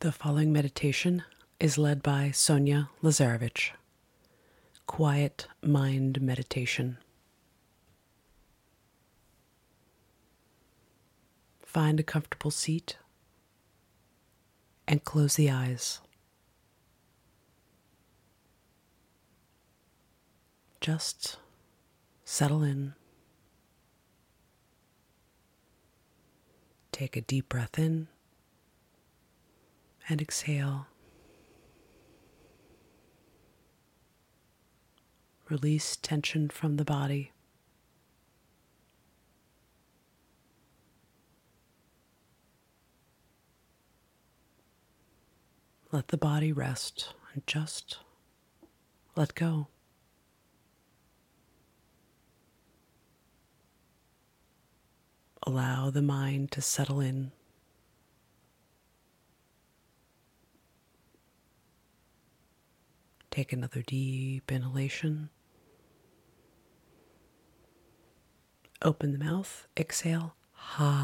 The following meditation is led by Sonia Lazarevich. Quiet Mind Meditation. Find a comfortable seat and close the eyes. Just settle in. Take a deep breath in and exhale. Release tension from the body. Let the body rest and just let go. Allow the mind to settle in. Take another deep inhalation. Open the mouth, exhale. Ha.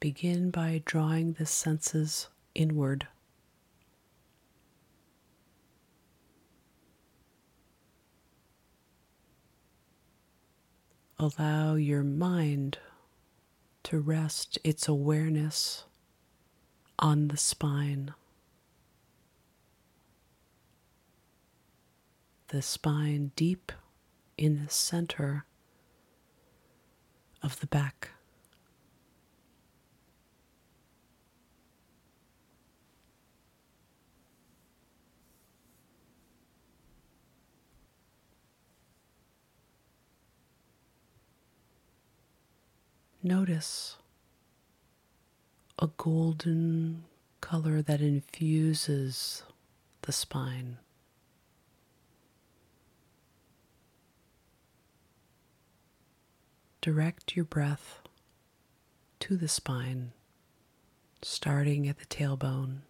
Begin by drawing the senses inward. Allow your mind to rest its awareness on the spine. The spine deep in the center of the back. Notice a golden color that infuses the spine. Direct your breath to the spine, starting at the tailbone.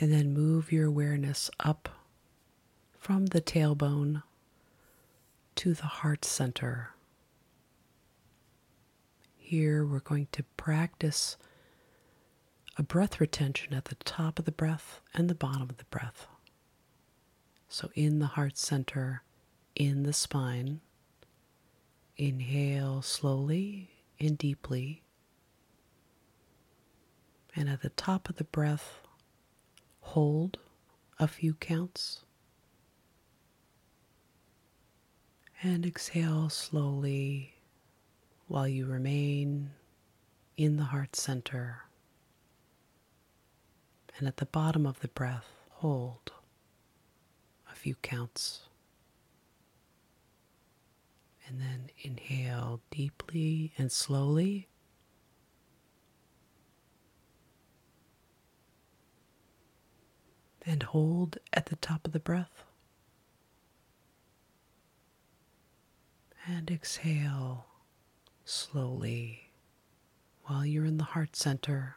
And then move your awareness up from the tailbone to the heart center. Here we're going to practice a breath retention at the top of the breath and the bottom of the breath. So, in the heart center, in the spine, inhale slowly and deeply. And at the top of the breath, hold a few counts. And exhale slowly while you remain in the heart center. And at the bottom of the breath, hold a few counts. And then inhale deeply and slowly. And hold at the top of the breath. And exhale slowly while you're in the heart center.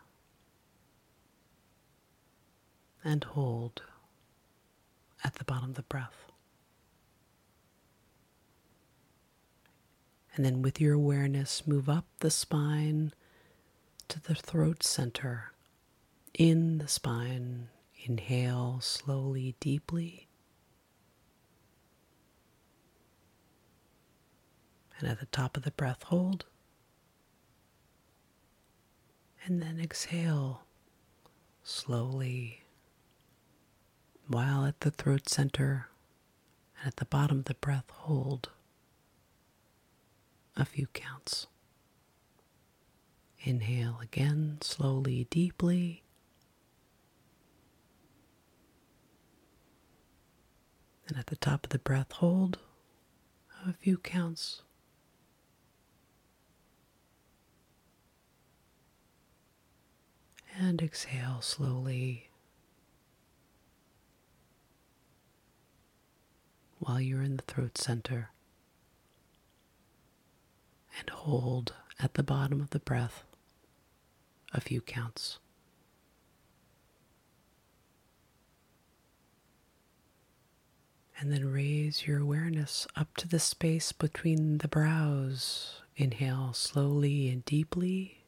And hold at the bottom of the breath. And then, with your awareness, move up the spine to the throat center. In the spine, inhale slowly, deeply. And at the top of the breath, hold. And then exhale slowly, while at the throat center and at the bottom of the breath, hold a few counts. Inhale again, slowly, deeply. And at the top of the breath, hold a few counts. And exhale slowly while you're in the throat center. And hold at the bottom of the breath a few counts. And then raise your awareness up to the space between the brows. Inhale slowly and deeply.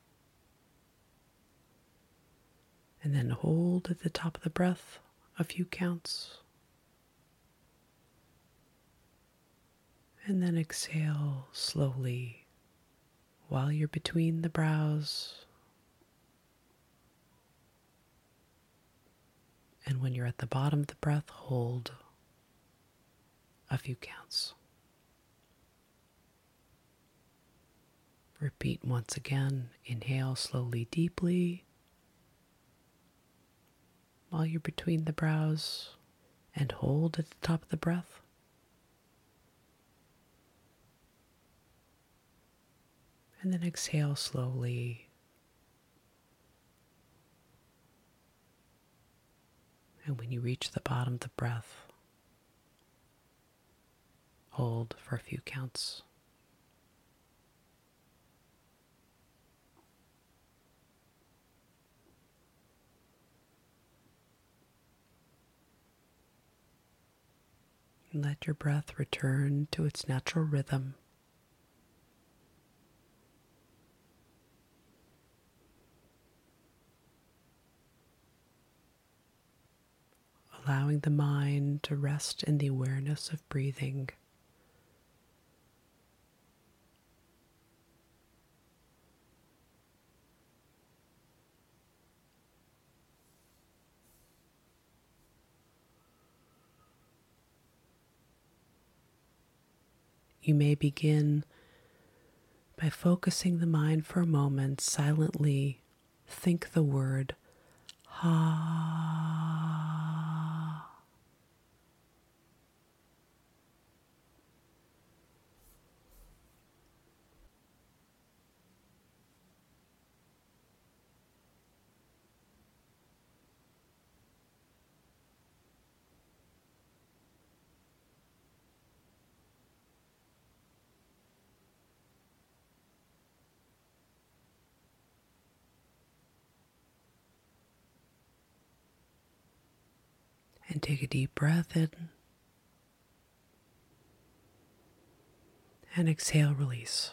And then hold at the top of the breath a few counts. And then exhale slowly while you're between the brows. And when you're at the bottom of the breath, hold a few counts. Repeat once again. Inhale slowly, deeply while you're between the brows and hold at the top of the breath. And then exhale slowly. And when you reach the bottom of the breath, hold for a few counts. Let your breath return to its natural rhythm. Allowing the mind to rest in the awareness of breathing. You may begin by focusing the mind for a moment, silently think the word Ha. And take a deep breath in. And exhale, release.